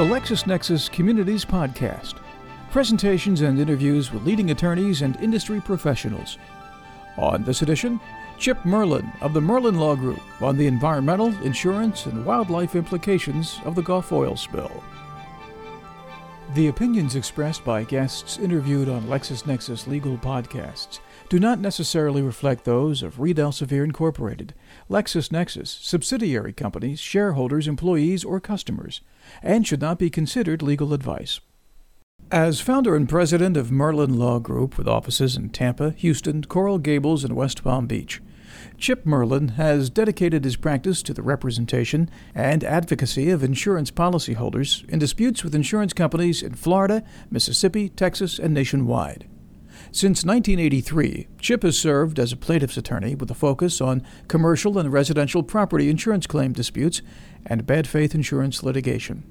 the LexisNexis Communities Podcast. Presentations and interviews with leading attorneys and industry professionals. On this edition, Chip Merlin of the Merlin Law Group on the environmental, insurance, and wildlife implications of the Gulf oil spill. The opinions expressed by guests interviewed on LexisNexis legal podcasts do not necessarily reflect those of Reed Elsevier Incorporated, LexisNexis, subsidiary companies, shareholders, employees, or customers, and should not be considered legal advice. As founder and president of Merlin Law Group with offices in Tampa, Houston, Coral Gables, and West Palm Beach, Chip Merlin has dedicated his practice to the representation and advocacy of insurance policyholders in disputes with insurance companies in Florida, Mississippi, Texas, and nationwide. Since 1983, Chip has served as a plaintiff's attorney with a focus on commercial and residential property insurance claim disputes and bad faith insurance litigation.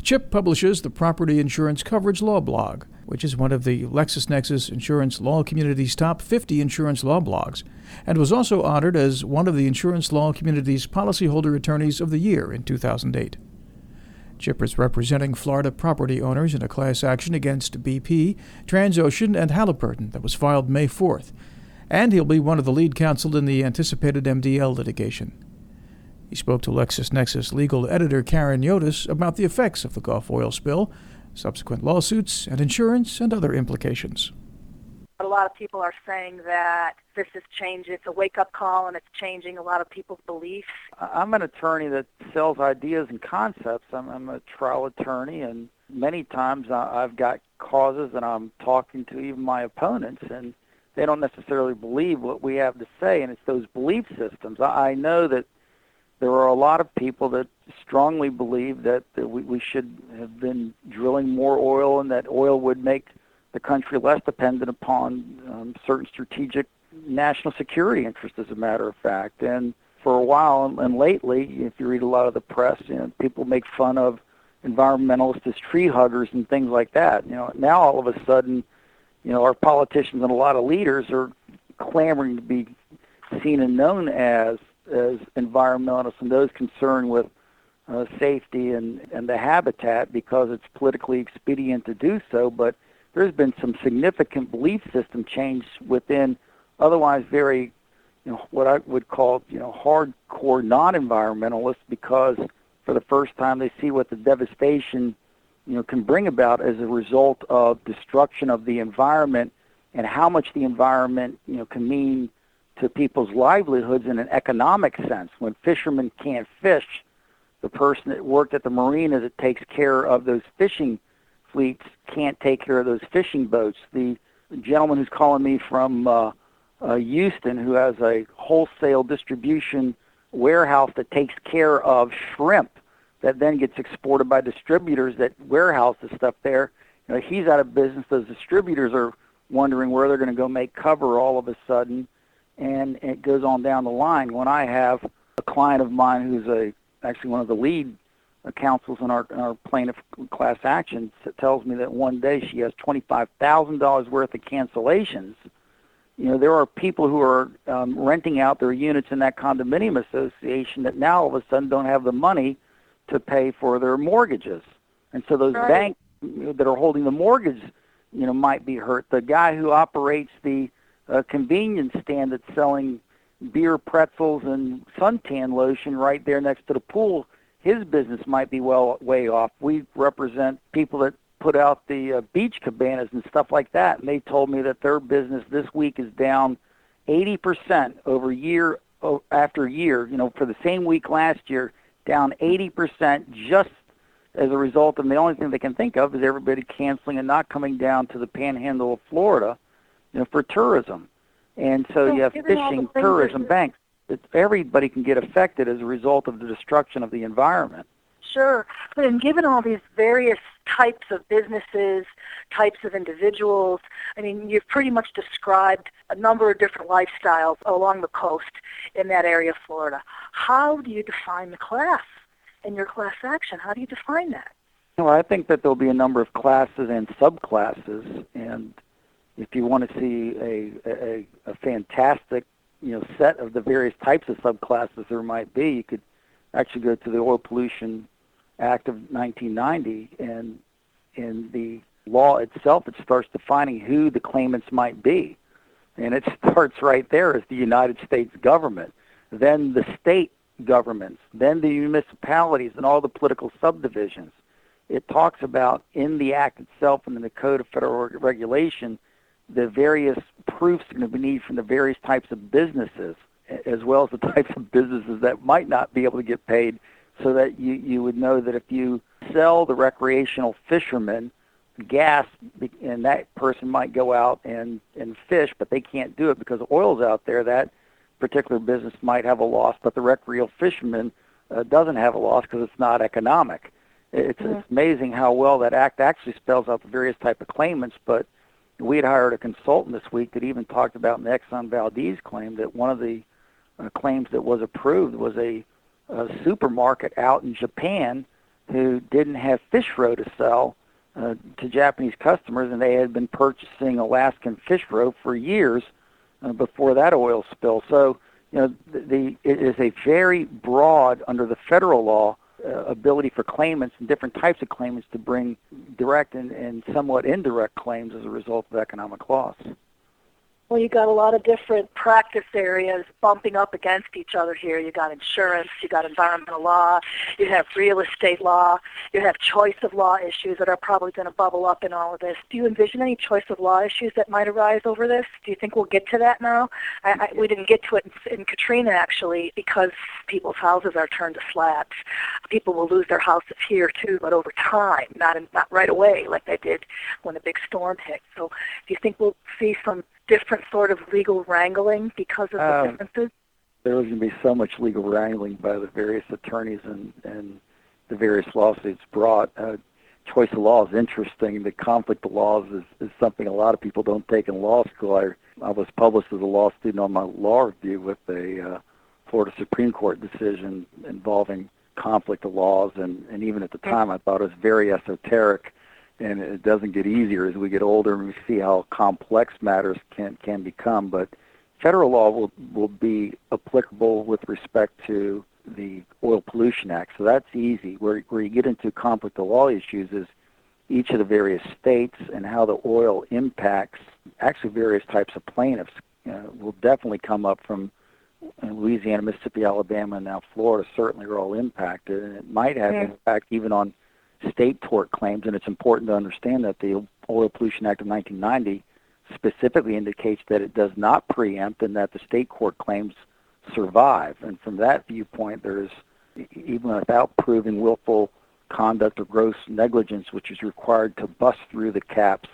Chip publishes the Property Insurance Coverage Law blog, which is one of the LexisNexis Insurance Law Community's top 50 insurance law blogs, and was also honored as one of the Insurance Law Community's Policyholder Attorneys of the Year in 2008. Chip is representing Florida property owners in a class action against BP, Transocean, and Halliburton that was filed May 4th, and he'll be one of the lead counsel in the anticipated MDL litigation. He spoke to LexisNexis legal editor Karen Yotis about the effects of the Gulf oil spill, subsequent lawsuits, and insurance and other implications. A lot of people are saying that this has changed. It's a wake-up call, and it's changing a lot of people's beliefs. I'm an attorney that sells ideas and concepts. I'm, I'm a trial attorney, and many times I've got causes and I'm talking to even my opponents, and they don't necessarily believe what we have to say, and it's those belief systems. I know that there are a lot of people that strongly believe that, we, we should have been drilling more oil and that oil would make the country less dependent upon um, certain strategic national security interests, as a matter of fact. And for a while, and, and lately, if you read a lot of the press, you know, people make fun of environmentalists as tree huggers and things like that. You know, now all of a sudden, you know, our politicians and a lot of leaders are clamoring to be seen and known as as environmentalists and those concerned with uh, safety and, and the habitat because it's politically expedient to do so. But there's been some significant belief system change within otherwise very, you know, what I would call, you know, hardcore non-environmentalists because for the first time they see what the devastation, you know, can bring about as a result of destruction of the environment and how much the environment, you know, can mean to people's livelihoods in an economic sense. When fishermen can't fish, the person that worked at the marina that takes care of those fishing fleets can't take care of those fishing boats. The gentleman who's calling me from uh, uh, Houston, who has a wholesale distribution warehouse that takes care of shrimp that then gets exported by distributors that warehouse the stuff there. You know, he's out of business. Those distributors are wondering where they're going to go make cover all of a sudden and it goes on down the line. When I have a client of mine who's a actually one of the lead counsels in our, in our plaintiff class action tells me that one day she has $25,000 worth of cancellations. You know, there are people who are um, renting out their units in that condominium association that now all of a sudden don't have the money to pay for their mortgages. And so those right. banks that are holding the mortgage, you know, might be hurt. The guy who operates the a convenience stand that's selling beer, pretzels, and suntan lotion right there next to the pool, his business might be well way off. We represent people that put out the uh, beach cabanas and stuff like that, and they told me that their business this week is down 80% over year after year. You know, for the same week last year, down 80% just as a result. And the only thing they can think of is everybody canceling and not coming down to the Panhandle of Florida you know, for tourism. And so, so you have fishing, tourism, banks. It's, everybody can get affected as a result of the destruction of the environment. Sure. But and given all these various types of businesses, types of individuals, I mean, you've pretty much described a number of different lifestyles along the coast in that area of Florida. How do you define the class in your class action? How do you define that? Well, I think that there'll be a number of classes and subclasses, and if you want to see a, a, a fantastic you know set of the various types of subclasses there might be, you could actually go to the oil pollution Act of 1990, and in the law itself, it starts defining who the claimants might be. And it starts right there as the United States government, then the state governments, then the municipalities and all the political subdivisions. It talks about in the act itself and in the Code of Federal Regulation the various proofs going to be needed from the various types of businesses, as well as the types of businesses that might not be able to get paid, so that you, you would know that if you sell the recreational fishermen gas, and that person might go out and, and fish, but they can't do it because oil's out there, that particular business might have a loss, but the recreational fisherman uh, doesn't have a loss because it's not economic. It's, mm-hmm. it's amazing how well that act actually spells out the various type of claimants, but we had hired a consultant this week that even talked about Exxon Valdez claim that one of the uh, claims that was approved was a, a supermarket out in Japan who didn't have fish roe to sell uh, to Japanese customers, and they had been purchasing Alaskan fish roe for years uh, before that oil spill. So, you know, the, the it is a very broad under the federal law uh, ability for claimants and different types of claimants to bring direct and, and somewhat indirect claims as a result of economic loss. Well, you got a lot of different practice areas bumping up against each other here. You got insurance, you got environmental law, you have real estate law, you have choice of law issues that are probably going to bubble up in all of this. Do you envision any choice of law issues that might arise over this? Do you think we'll get to that now? I, I, we didn't get to it in, in Katrina actually because people's houses are turned to slabs. People will lose their houses here too, but over time, not in, not right away like they did when the big storm hit. So, do you think we'll see some different sort of legal wrangling because of the um, differences? There was going to be so much legal wrangling by the various attorneys and, and the various lawsuits brought. Uh, choice of law is interesting. The conflict of laws is, is something a lot of people don't take in law school. I, I was published as a law student on my law review with a uh, Florida Supreme Court decision involving conflict of laws, and, and even at the time I thought it was very esoteric and it doesn't get easier as we get older and we see how complex matters can can become. But federal law will will be applicable with respect to the Oil Pollution Act, so that's easy. Where where you get into conflict of law issues is each of the various states and how the oil impacts actually various types of plaintiffs uh, will definitely come up from Louisiana, Mississippi, Alabama, and now Florida certainly are all impacted, and it might have yeah. impact even on state tort claims, and it's important to understand that the Oil Pollution Act of 1990 specifically indicates that it does not preempt and that the state court claims survive. And from that viewpoint, there's even without proving willful conduct or gross negligence, which is required to bust through the caps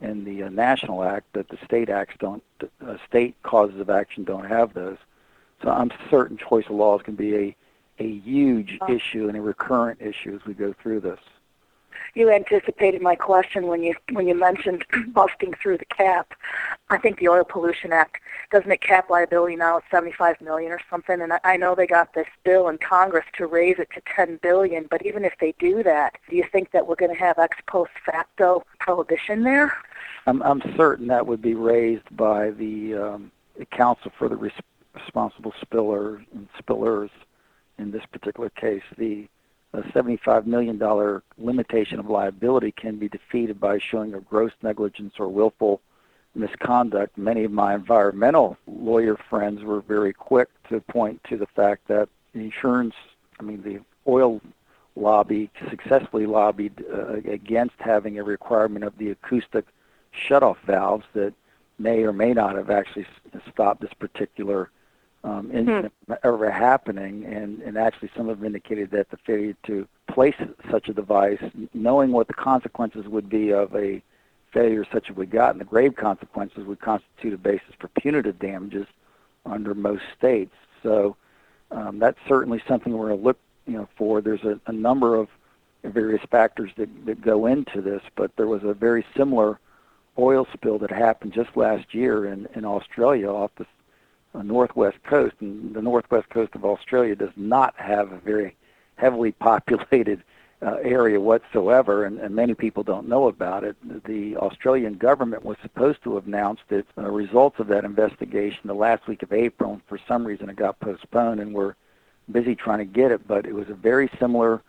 in the uh, national act, that the state acts don't, uh, state causes of action don't have those. So I'm certain choice of laws can be a a huge oh. issue and a recurrent issue as we go through this. You anticipated my question when you when you mentioned busting through the cap. I think the Oil Pollution Act doesn't it cap liability now at 75 million or something, and I, I know they got this bill in Congress to raise it to 10 billion. But even if they do that, do you think that we're going to have ex post facto prohibition there? I'm I'm certain that would be raised by the, um, the Counsel for the Res- Responsible Spiller and Spillers in this particular case, the $75 million limitation of liability can be defeated by showing a gross negligence or willful misconduct. Many of my environmental lawyer friends were very quick to point to the fact that insurance, I mean, the oil lobby successfully lobbied uh, against having a requirement of the acoustic shutoff valves that may or may not have actually stopped this particular um, incident hmm. ever happening, and, and actually some have indicated that the failure to place such a device, knowing what the consequences would be of a failure such as we got, and the grave consequences would constitute a basis for punitive damages under most states. So um, that's certainly something we're going to look you know, for. There's a, a number of various factors that, that go into this, but there was a very similar oil spill that happened just last year in, in Australia off the northwest coast, and the northwest coast of Australia does not have a very heavily populated uh, area whatsoever, and, and many people don't know about it. The Australian government was supposed to have announced its uh, results of that investigation the last week of April, and for some reason it got postponed, and we're busy trying to get it. But it was a very similar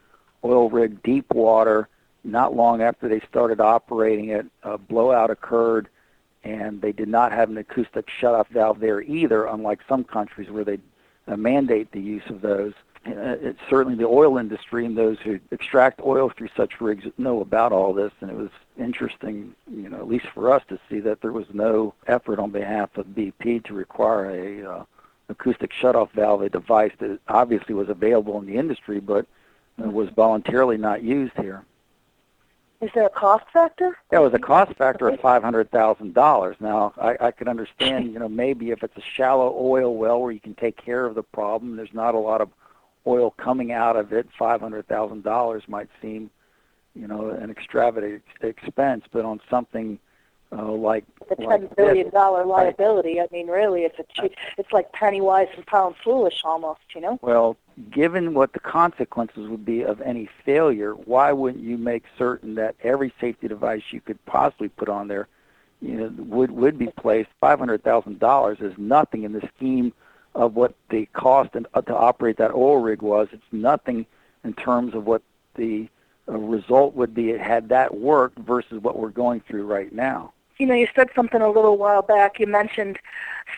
oil rig deep water. Not long after they started operating it, a blowout occurred, and they did not have an acoustic shutoff valve there either, unlike some countries where they uh, mandate the use of those. Uh, certainly the oil industry and those who extract oil through such rigs know about all this, and it was interesting, you know, at least for us to see that there was no effort on behalf of BP to require a uh, acoustic shutoff valve, a device that obviously was available in the industry, but uh, was voluntarily not used here. Is there a cost factor? Yeah, it was a cost factor of five hundred thousand dollars. Now, I, I could understand, you know, maybe if it's a shallow oil well where you can take care of the problem, there's not a lot of oil coming out of it. Five hundred thousand dollars might seem, you know, an extravagant expense, but on something uh, like the ten like billion dollar liability. I mean, really, it's a cheap. It's like penny wise and pound foolish, almost. You know. Well, given what the consequences would be of any failure, why wouldn't you make certain that every safety device you could possibly put on there, you know, would would be placed? Five hundred thousand dollars is nothing in the scheme of what the cost and, uh, to operate that oil rig was. It's nothing in terms of what the uh, result would be had that worked versus what we're going through right now. You know, you said something a little while back. You mentioned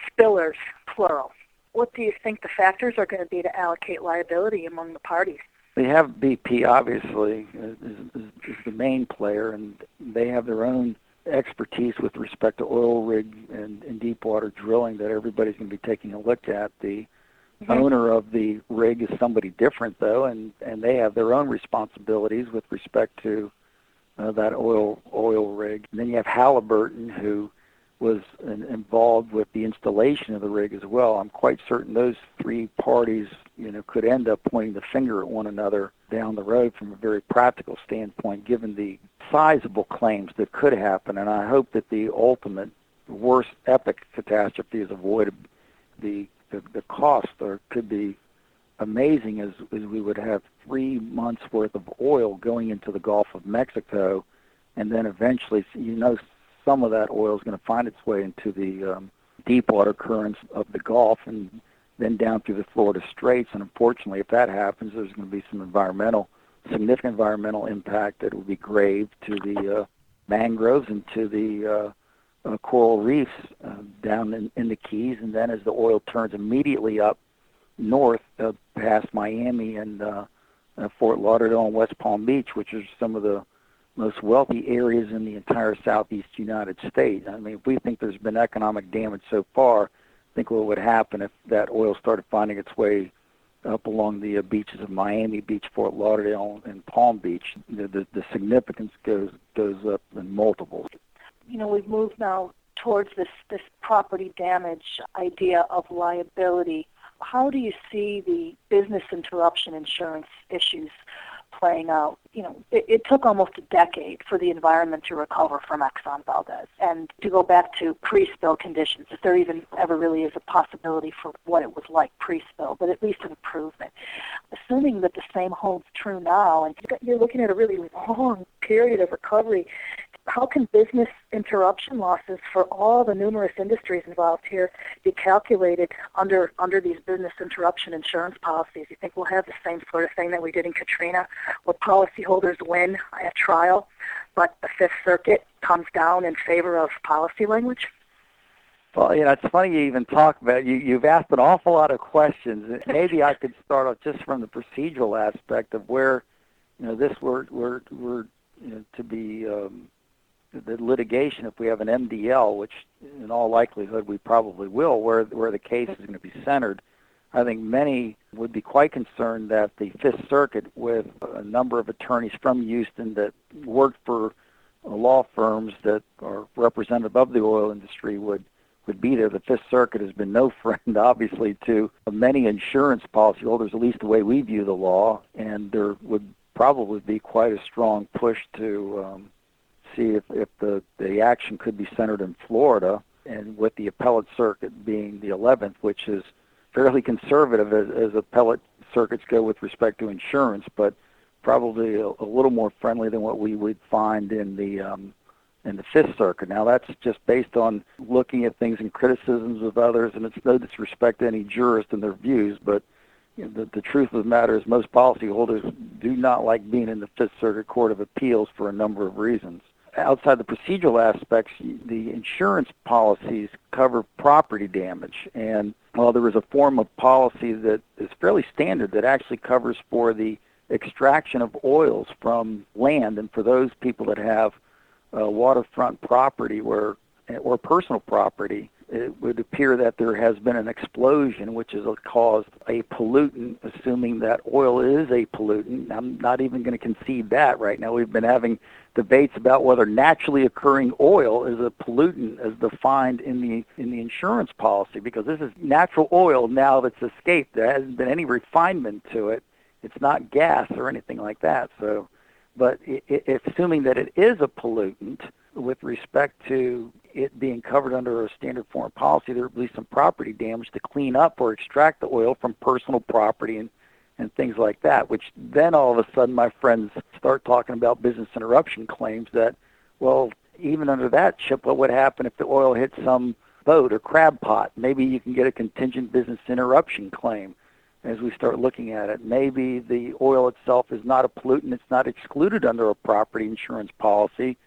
spillers, plural. What do you think the factors are going to be to allocate liability among the parties? They have BP, obviously, is, is, is the main player, and they have their own expertise with respect to oil rig and, and deep water drilling that everybody's going to be taking a look at. The mm-hmm. owner of the rig is somebody different, though, and, and they have their own responsibilities with respect to uh, that oil oil rig. And then you have Halliburton, who was in, involved with the installation of the rig as well. I'm quite certain those three parties, you know, could end up pointing the finger at one another down the road from a very practical standpoint, given the sizable claims that could happen. And I hope that the ultimate worst epic catastrophe is avoided. The the, the cost or could be amazing as, as we would have three months worth of oil going into the Gulf of Mexico, and then eventually, you know, some of that oil is going to find its way into the um, deep water currents of the Gulf and then down through the Florida Straits. And unfortunately, if that happens, there's going to be some environmental, significant environmental impact that will be grave to the uh, mangroves and to the uh, uh, coral reefs uh, down in, in the Keys. And then as the oil turns immediately up north uh, past Miami and uh, uh, Fort Lauderdale and West Palm Beach, which are some of the most wealthy areas in the entire southeast United States. I mean, if we think there's been economic damage so far, think what would happen if that oil started finding its way up along the uh, beaches of Miami Beach, Fort Lauderdale, and Palm Beach. The, the, the significance goes goes up in multiples. You know, we've moved now towards this this property damage idea of liability. How do you see the business interruption insurance issues playing out. You know, it, it took almost a decade for the environment to recover from Exxon Valdez and to go back to pre-spill conditions, if there even ever really is a possibility for what it was like pre-spill, but at least an improvement. Assuming that the same holds true now, and you're looking at a really long period of recovery how can business interruption losses for all the numerous industries involved here be calculated under under these business interruption insurance policies? You think we'll have the same sort of thing that we did in Katrina, where policyholders win at trial, but the Fifth Circuit comes down in favor of policy language? Well, you know, it's funny you even talk about it. you. You've asked an awful lot of questions. Maybe I could start off just from the procedural aspect of where, you know, this were were were you know, to be um, the litigation, if we have an MDL, which in all likelihood we probably will, where where the case is going to be centered, I think many would be quite concerned that the Fifth Circuit, with a number of attorneys from Houston that work for law firms that are representative of the oil industry, would would be there. The Fifth Circuit has been no friend, obviously, to many insurance policyholders, at least the way we view the law, and there would probably be quite a strong push to um, see if, if the, the action could be centered in Florida, and with the appellate circuit being the 11th, which is fairly conservative as, as appellate circuits go with respect to insurance, but probably a, a little more friendly than what we would find in the um, in the Fifth Circuit. Now that's just based on looking at things and criticisms of others, and it's no disrespect to any jurist and their views, but you know, the, the truth of the matter is most policyholders do not like being in the Fifth Circuit Court of Appeals for a number of reasons. Outside the procedural aspects, the insurance policies cover property damage. And while there is a form of policy that is fairly standard that actually covers for the extraction of oils from land, and for those people that have uh, waterfront property where or personal property, it would appear that there has been an explosion which has caused a pollutant, assuming that oil is a pollutant. I'm not even going to concede that right now. We've been having debates about whether naturally occurring oil is a pollutant as defined in the in the insurance policy because this is natural oil now that's escaped. There hasn't been any refinement to it. It's not gas or anything like that. So, but it, it, assuming that it is a pollutant with respect to it being covered under a standard foreign policy, there would be some property damage to clean up or extract the oil from personal property and and things like that, which then all of a sudden my friends start talking about business interruption claims that, well, even under that chip, what would happen if the oil hit some boat or crab pot? Maybe you can get a contingent business interruption claim as we start looking at it. Maybe the oil itself is not a pollutant, it's not excluded under a property insurance policy,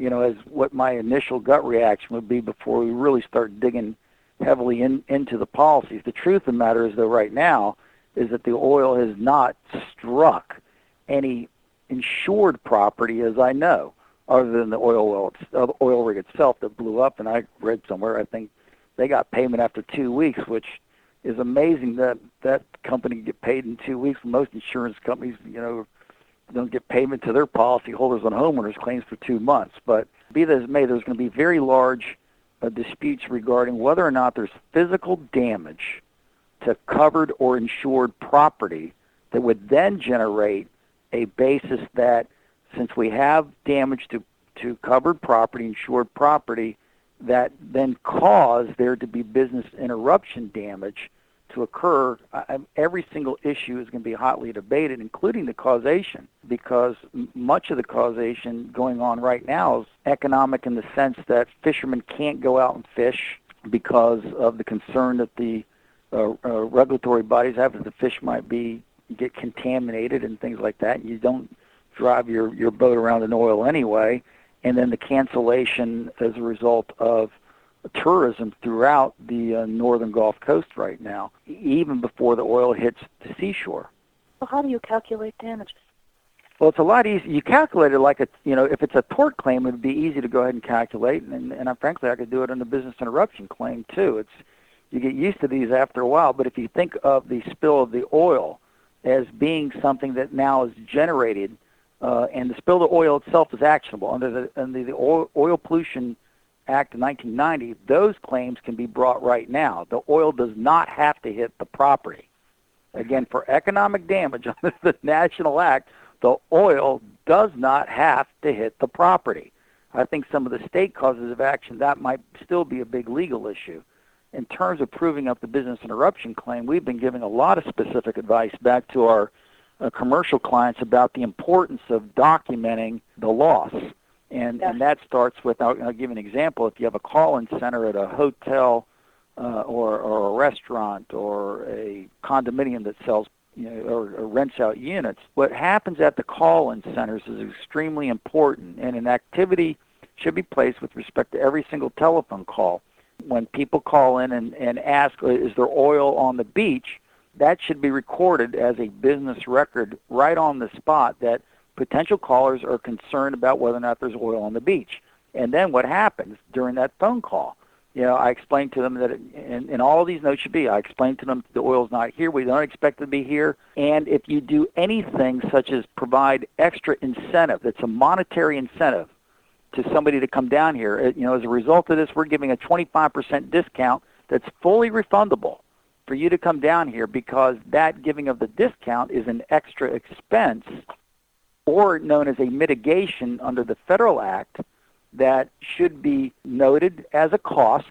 you know, as what my initial gut reaction would be before we really start digging heavily in, into the policies. The truth of the matter is, though, right now, is that the oil has not struck any insured property as I know, other than the oil well, uh, oil rig itself that blew up. And I read somewhere, I think they got payment after two weeks, which is amazing that that company get paid in two weeks. Most insurance companies, you know, don't get payment to their policyholders on homeowners claims for two months. But be that as may, there's going to be very large uh, disputes regarding whether or not there's physical damage to covered or insured property that would then generate a basis that since we have damage to, to covered property, insured property, that then cause there to be business interruption damage to occur, every single issue is going to be hotly debated, including the causation, because much of the causation going on right now is economic in the sense that fishermen can't go out and fish because of the concern that the uh, uh, regulatory bodies have that the fish might be get contaminated and things like that. You don't drive your your boat around in oil anyway, and then the cancellation as a result of tourism throughout the uh, northern Gulf Coast right now, even before the oil hits the seashore. Well, how do you calculate damages? Well, it's a lot easier. You calculate it like a, you know, if it's a tort claim, it would be easy to go ahead and calculate, and, and, and frankly, I could do it on a business interruption claim too. It's you get used to these after a while. But if you think of the spill of the oil as being something that now is generated, uh, and the spill of the oil itself is actionable under the under the oil, oil Pollution Act of 1990, those claims can be brought right now. The oil does not have to hit the property. Again, for economic damage under the National Act, the oil does not have to hit the property. I think some of the state causes of action that might still be a big legal issue in terms of proving up the business interruption claim, we've been giving a lot of specific advice back to our uh, commercial clients about the importance of documenting the loss. And, yes. and that starts with, I'll, I'll, give an example. If you have a call-in center at a hotel uh, or, or a restaurant or a condominium that sells you know, or, or rents out units, what happens at the call-in centers is extremely important, and an activity should be placed with respect to every single telephone call when people call in and, and ask, uh, is there oil on the beach, that should be recorded as a business record right on the spot that potential callers are concerned about whether or not there's oil on the beach. And then what happens during that phone call? You know, I explained to them that, it, and, and all of these notes should be, I explained to them the oil's not here, we don't expect it to be here, and if you do anything such as provide extra incentive, that's a monetary incentive, to somebody to come down here. You know, as a result of this, we're giving a 25% discount that's fully refundable for you to come down here because that giving of the discount is an extra expense or known as a mitigation under the Federal Act that should be noted as a cost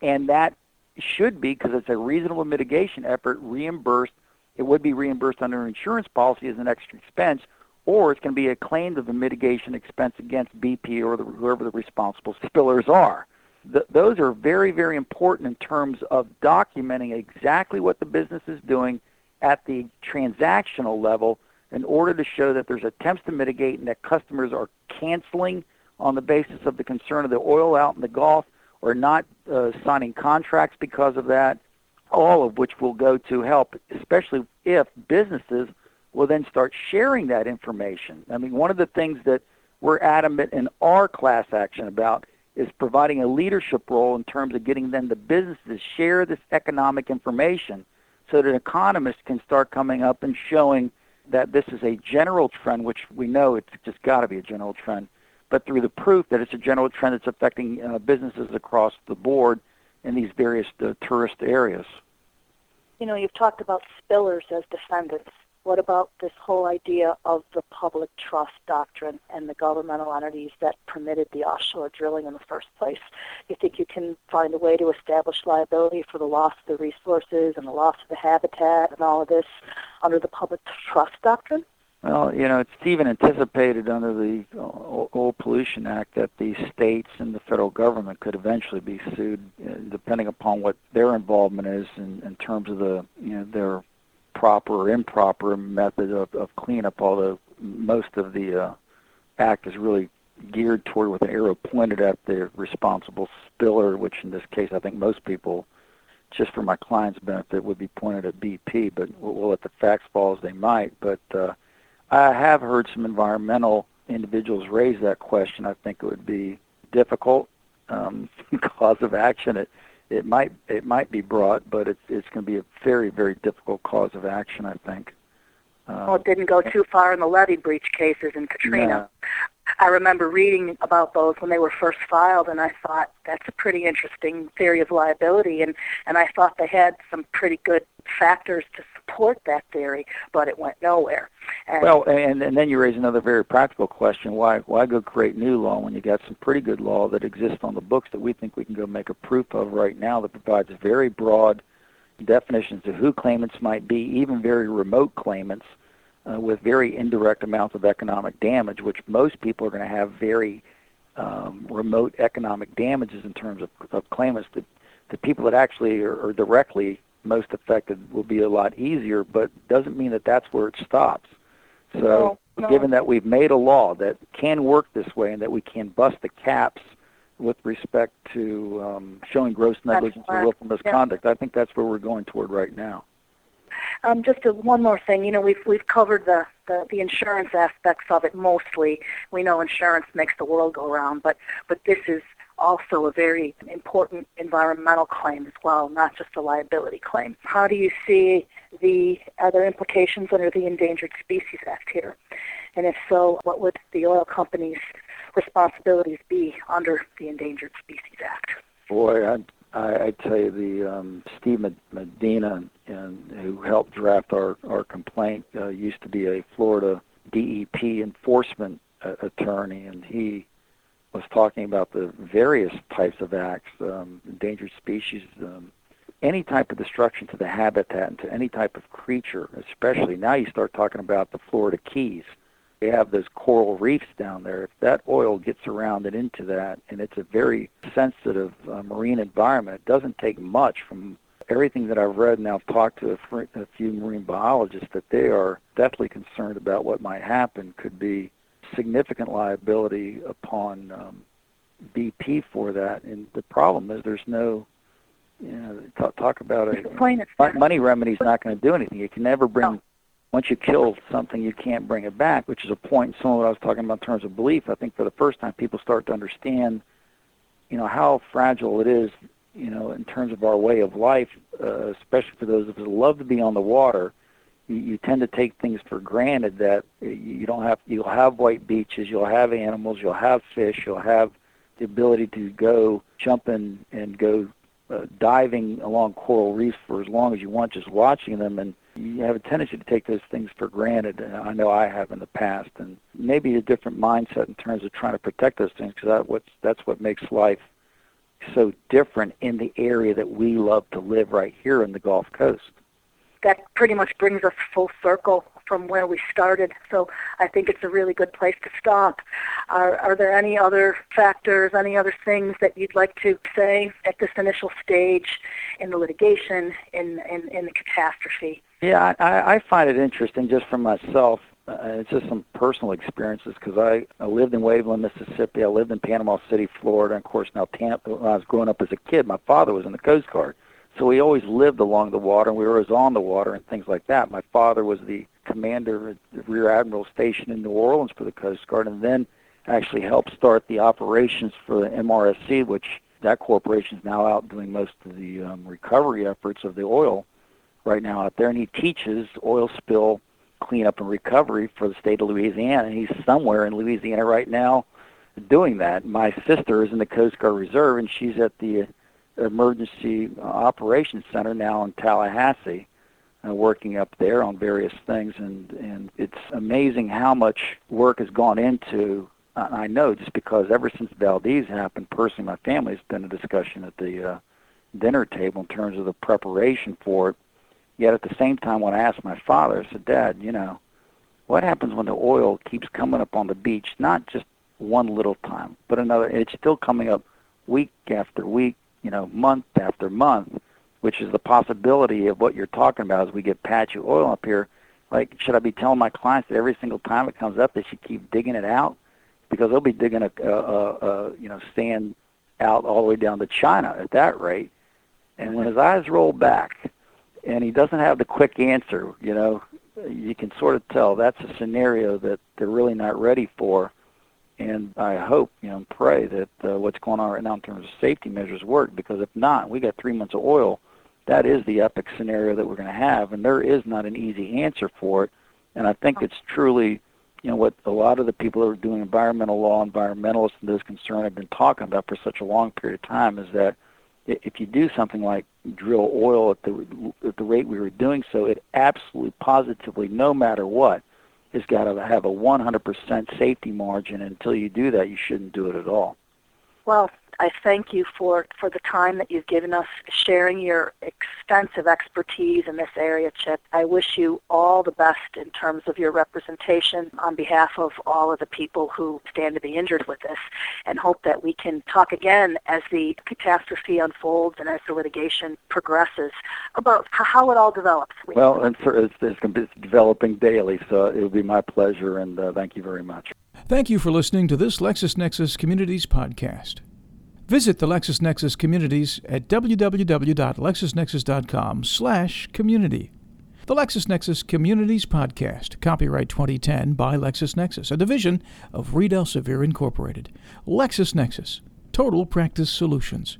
and that should be, because it's a reasonable mitigation effort, reimbursed. It would be reimbursed under an insurance policy as an extra expense or it's going to be a claim of a mitigation expense against BP or the, whoever the responsible spillers are. The, those are very, very important in terms of documenting exactly what the business is doing at the transactional level in order to show that there's attempts to mitigate and that customers are canceling on the basis of the concern of the oil out in the Gulf or not uh, signing contracts because of that, all of which will go to help, especially if businesses will then start sharing that information. I mean, one of the things that we're adamant in our class action about is providing a leadership role in terms of getting then the businesses share this economic information so that economists can start coming up and showing that this is a general trend, which we know it's just got to be a general trend, but through the proof that it's a general trend that's affecting uh, businesses across the board in these various uh, tourist areas. You know, you've talked about spillers as defendants. What about this whole idea of the public trust doctrine and the governmental entities that permitted the offshore drilling in the first place? You think you can find a way to establish liability for the loss of the resources and the loss of the habitat and all of this under the public trust doctrine? Well, you know, it's even anticipated under the Oil Pollution Act that the states and the federal government could eventually be sued, uh, depending upon what their involvement is in, in terms of the, you know, their proper or improper method of, of cleanup. Although most of the uh, act is really geared toward with an arrow pointed at the responsible spiller, which in this case I think most people just for my client's benefit, would be pointed at BP, but we'll, let the facts fall as they might. But uh, I have heard some environmental individuals raise that question. I think it would be difficult um, cause of action. It it might it might be brought, but it's it's going to be a very very difficult cause of action. I think. Uh, well, it didn't go too far in the levee breach cases in Katrina. I remember reading about those when they were first filed, and I thought that's a pretty interesting theory of liability, and and I thought they had some pretty good factors to support that theory, but it went nowhere. And well, and and then you raise another very practical question: why why go create new law when you got some pretty good law that exists on the books that we think we can go make a proof of right now that provides very broad definitions of who claimants might be, even very remote claimants uh, with very indirect amounts of economic damage, which most people are going to have very um, remote economic damages in terms of, of claimants. The, the people that actually are, are directly most affected will be a lot easier, but doesn't mean that that's where it stops. So, no, no. given that we've made a law that can work this way and that we can bust the caps with respect to um, showing gross negligence or willful misconduct, yeah. I think that's where we're going toward right now. Um, just a, one more thing. You know, we've we've covered the, the the insurance aspects of it mostly. We know insurance makes the world go round, but but this is also a very important environmental claim as well, not just a liability claim. How do you see the other implications under the Endangered Species Act here? And if so, what would the oil companies' responsibilities be under the Endangered Species Act? Boy, I I, I tell you, the um, Steve Medina, and who helped draft our our complaint, uh, used to be a Florida DEP enforcement uh, attorney, and he was talking about the various types of acts, um, endangered species, um, any type of destruction to the habitat and to any type of creature, especially. Now you start talking about the Florida Keys they have those coral reefs down there. If that oil gets around and into that, and it's a very sensitive uh, marine environment, it doesn't take much from everything that I've read and I've talked to a, fr- a few marine biologists that they are deathly concerned about what might happen could be significant liability upon um, BP for that. And the problem is there's no, you know, talk, talk about a money remedy is not going to do anything. You can never bring no once you kill something, you can't bring it back, which is a point some of what I was talking about in terms of belief. I think for the first time, people start to understand, you know, how fragile it is, you know, in terms of our way of life, uh, especially for those of us who love to be on the water. You, you tend to take things for granted that you don't have. You'll have white beaches, you'll have animals, you'll have fish, you'll have the ability to go jump in and go uh, diving along coral reefs for as long as you want, just watching them and you have a tendency to take those things for granted. And I know I have in the past, and maybe a different mindset in terms of trying to protect those things because that, what's, that's what makes life so different in the area that we love to live right here in the Gulf Coast. That pretty much brings us full circle from where we started. So I think it's a really good place to stop. Are, are there any other factors, any other things that you'd like to say at this initial stage in the litigation, in, in, in the catastrophe? Yeah, I, I find it interesting just for myself. Uh, it's just some personal experiences because I, I lived in Waveland, Mississippi. I lived in Panama City, Florida, and of course now Tampa. When I was growing up as a kid, my father was in the Coast Guard, so we always lived along the water, and we were always on the water and things like that. My father was the commander at the Rear Admiral Station in New Orleans for the Coast Guard, and then actually helped start the operations for the MRSC, which that corporation is now out doing most of the um, recovery efforts of the oil right now out there, and he teaches oil spill cleanup and recovery for the state of Louisiana. And he's somewhere in Louisiana right now doing that. My sister is in the Coast Guard Reserve, and she's at the Emergency Operations Center now in Tallahassee, uh, working up there on various things. And and it's amazing how much work has gone into. I know just because ever since Valdez happened, personally, my family has been a discussion at the uh, dinner table in terms of the preparation for it Yet at the same time, when I asked my father, I said, Dad, you know, what happens when the oil keeps coming up on the beach, not just one little time, but another, it's still coming up week after week, you know, month after month, which is the possibility of what you're talking about as we get patchy oil up here. Like, should I be telling my clients that every single time it comes up, they should keep digging it out? Because they'll be digging a, a, a, a you know, sand out all the way down to China at that rate. And when his eyes roll back, and he doesn't have the quick answer. You know, you can sort of tell that's a scenario that they're really not ready for. And I hope, you know, pray that uh, what's going on right now in terms of safety measures work. Because if not, we got three months of oil. That is the epic scenario that we're going to have, and there is not an easy answer for it. And I think it's truly, you know, what a lot of the people that are doing environmental law, environmentalists, and those concerned have been talking about for such a long period of time is that if you do something like drill oil at the at the rate we were doing so, it absolutely positively, no matter what, has got to have a 100% safety margin. And Until you do that, you shouldn't do it at all. Well, I thank you for, for the time that you've given us sharing your extensive expertise in this area, Chip. I wish you all the best in terms of your representation on behalf of all of the people who stand to be injured with this and hope that we can talk again as the catastrophe unfolds and as the litigation progresses about how it all develops. Well, and it's, it's, it's developing daily, so it will be my pleasure, and uh, thank you very much. Thank you for listening to this LexisNexis Communities podcast. Visit the LexisNexis communities at www.lexisnexis.com slash community. The LexisNexis Communities Podcast, copyright 2010 by LexisNexis, a division of Reed Elsevier Incorporated. LexisNexis, Total Practice Solutions.